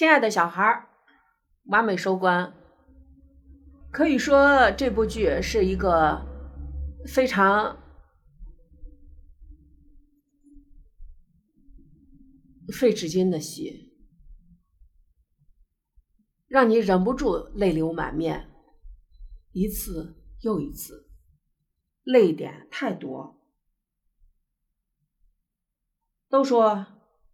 亲爱的小孩儿，完美收官。可以说这部剧是一个非常费纸巾的戏，让你忍不住泪流满面，一次又一次，泪点太多。都说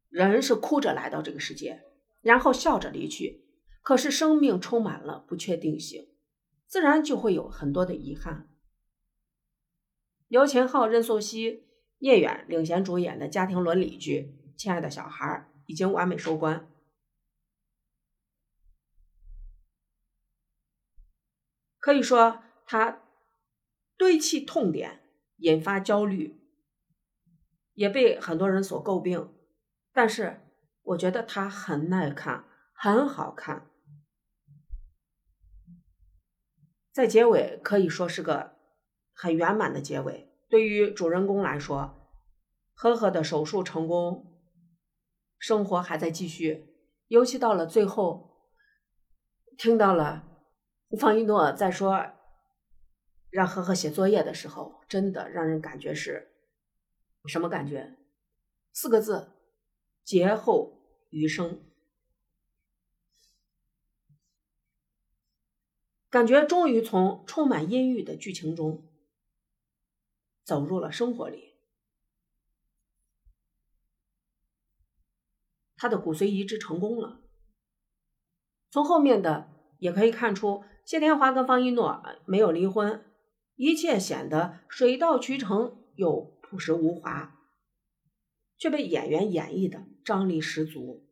人是哭着来到这个世界。然后笑着离去，可是生命充满了不确定性，自然就会有很多的遗憾。刘秦昊、任素汐、聂远领衔主演的家庭伦理剧《亲爱的小孩》已经完美收官。可以说，他堆砌痛点，引发焦虑，也被很多人所诟病，但是。我觉得它很耐看，很好看，在结尾可以说是个很圆满的结尾。对于主人公来说，呵呵的手术成功，生活还在继续。尤其到了最后，听到了方一诺在说让呵呵写作业的时候，真的让人感觉是什么感觉？四个字：劫后。余生，感觉终于从充满阴郁的剧情中走入了生活里。他的骨髓移植成功了。从后面的也可以看出，谢天华跟方一诺没有离婚，一切显得水到渠成又朴实无华。却被演员演绎的张力十足，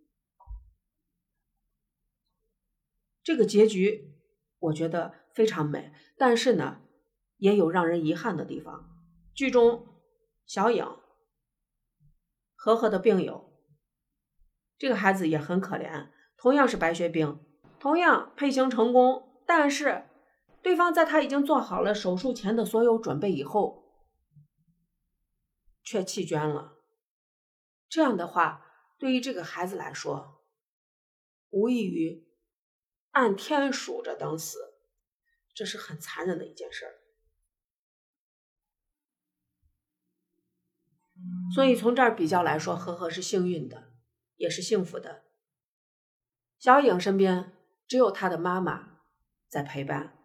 这个结局我觉得非常美，但是呢，也有让人遗憾的地方。剧中小影和和的病友，这个孩子也很可怜，同样是白血病，同样配型成功，但是对方在他已经做好了手术前的所有准备以后，却弃捐了。这样的话，对于这个孩子来说，无异于按天数着等死，这是很残忍的一件事儿。所以从这儿比较来说，呵呵是幸运的，也是幸福的。小影身边只有他的妈妈在陪伴，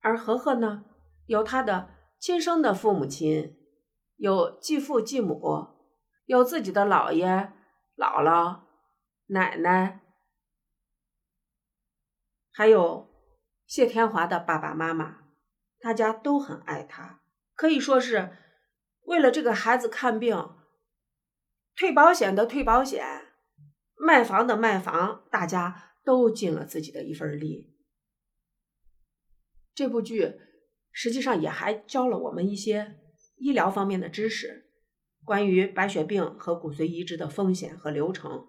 而呵呵呢，有他的亲生的父母亲，有继父继母。有自己的姥爷、姥姥、奶奶，还有谢天华的爸爸妈妈，大家都很爱他，可以说是为了这个孩子看病，退保险的退保险，卖房的卖房，大家都尽了自己的一份力。这部剧实际上也还教了我们一些医疗方面的知识。关于白血病和骨髓移植的风险和流程，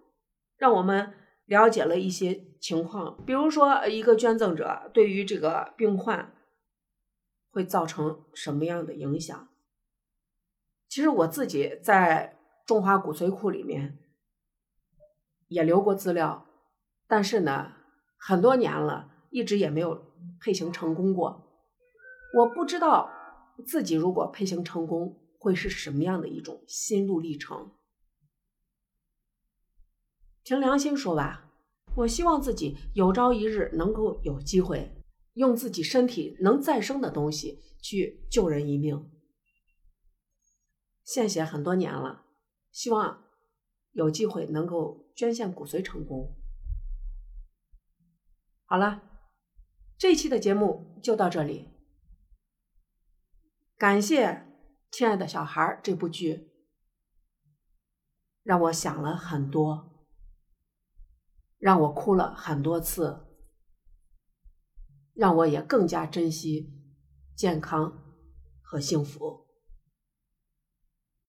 让我们了解了一些情况。比如说，一个捐赠者对于这个病患会造成什么样的影响？其实我自己在中华骨髓库里面也留过资料，但是呢，很多年了，一直也没有配型成功过。我不知道自己如果配型成功。会是什么样的一种心路历程？凭良心说吧，我希望自己有朝一日能够有机会用自己身体能再生的东西去救人一命。献血很多年了，希望有机会能够捐献骨髓成功。好了，这期的节目就到这里，感谢。亲爱的小孩，这部剧让我想了很多，让我哭了很多次，让我也更加珍惜健康和幸福。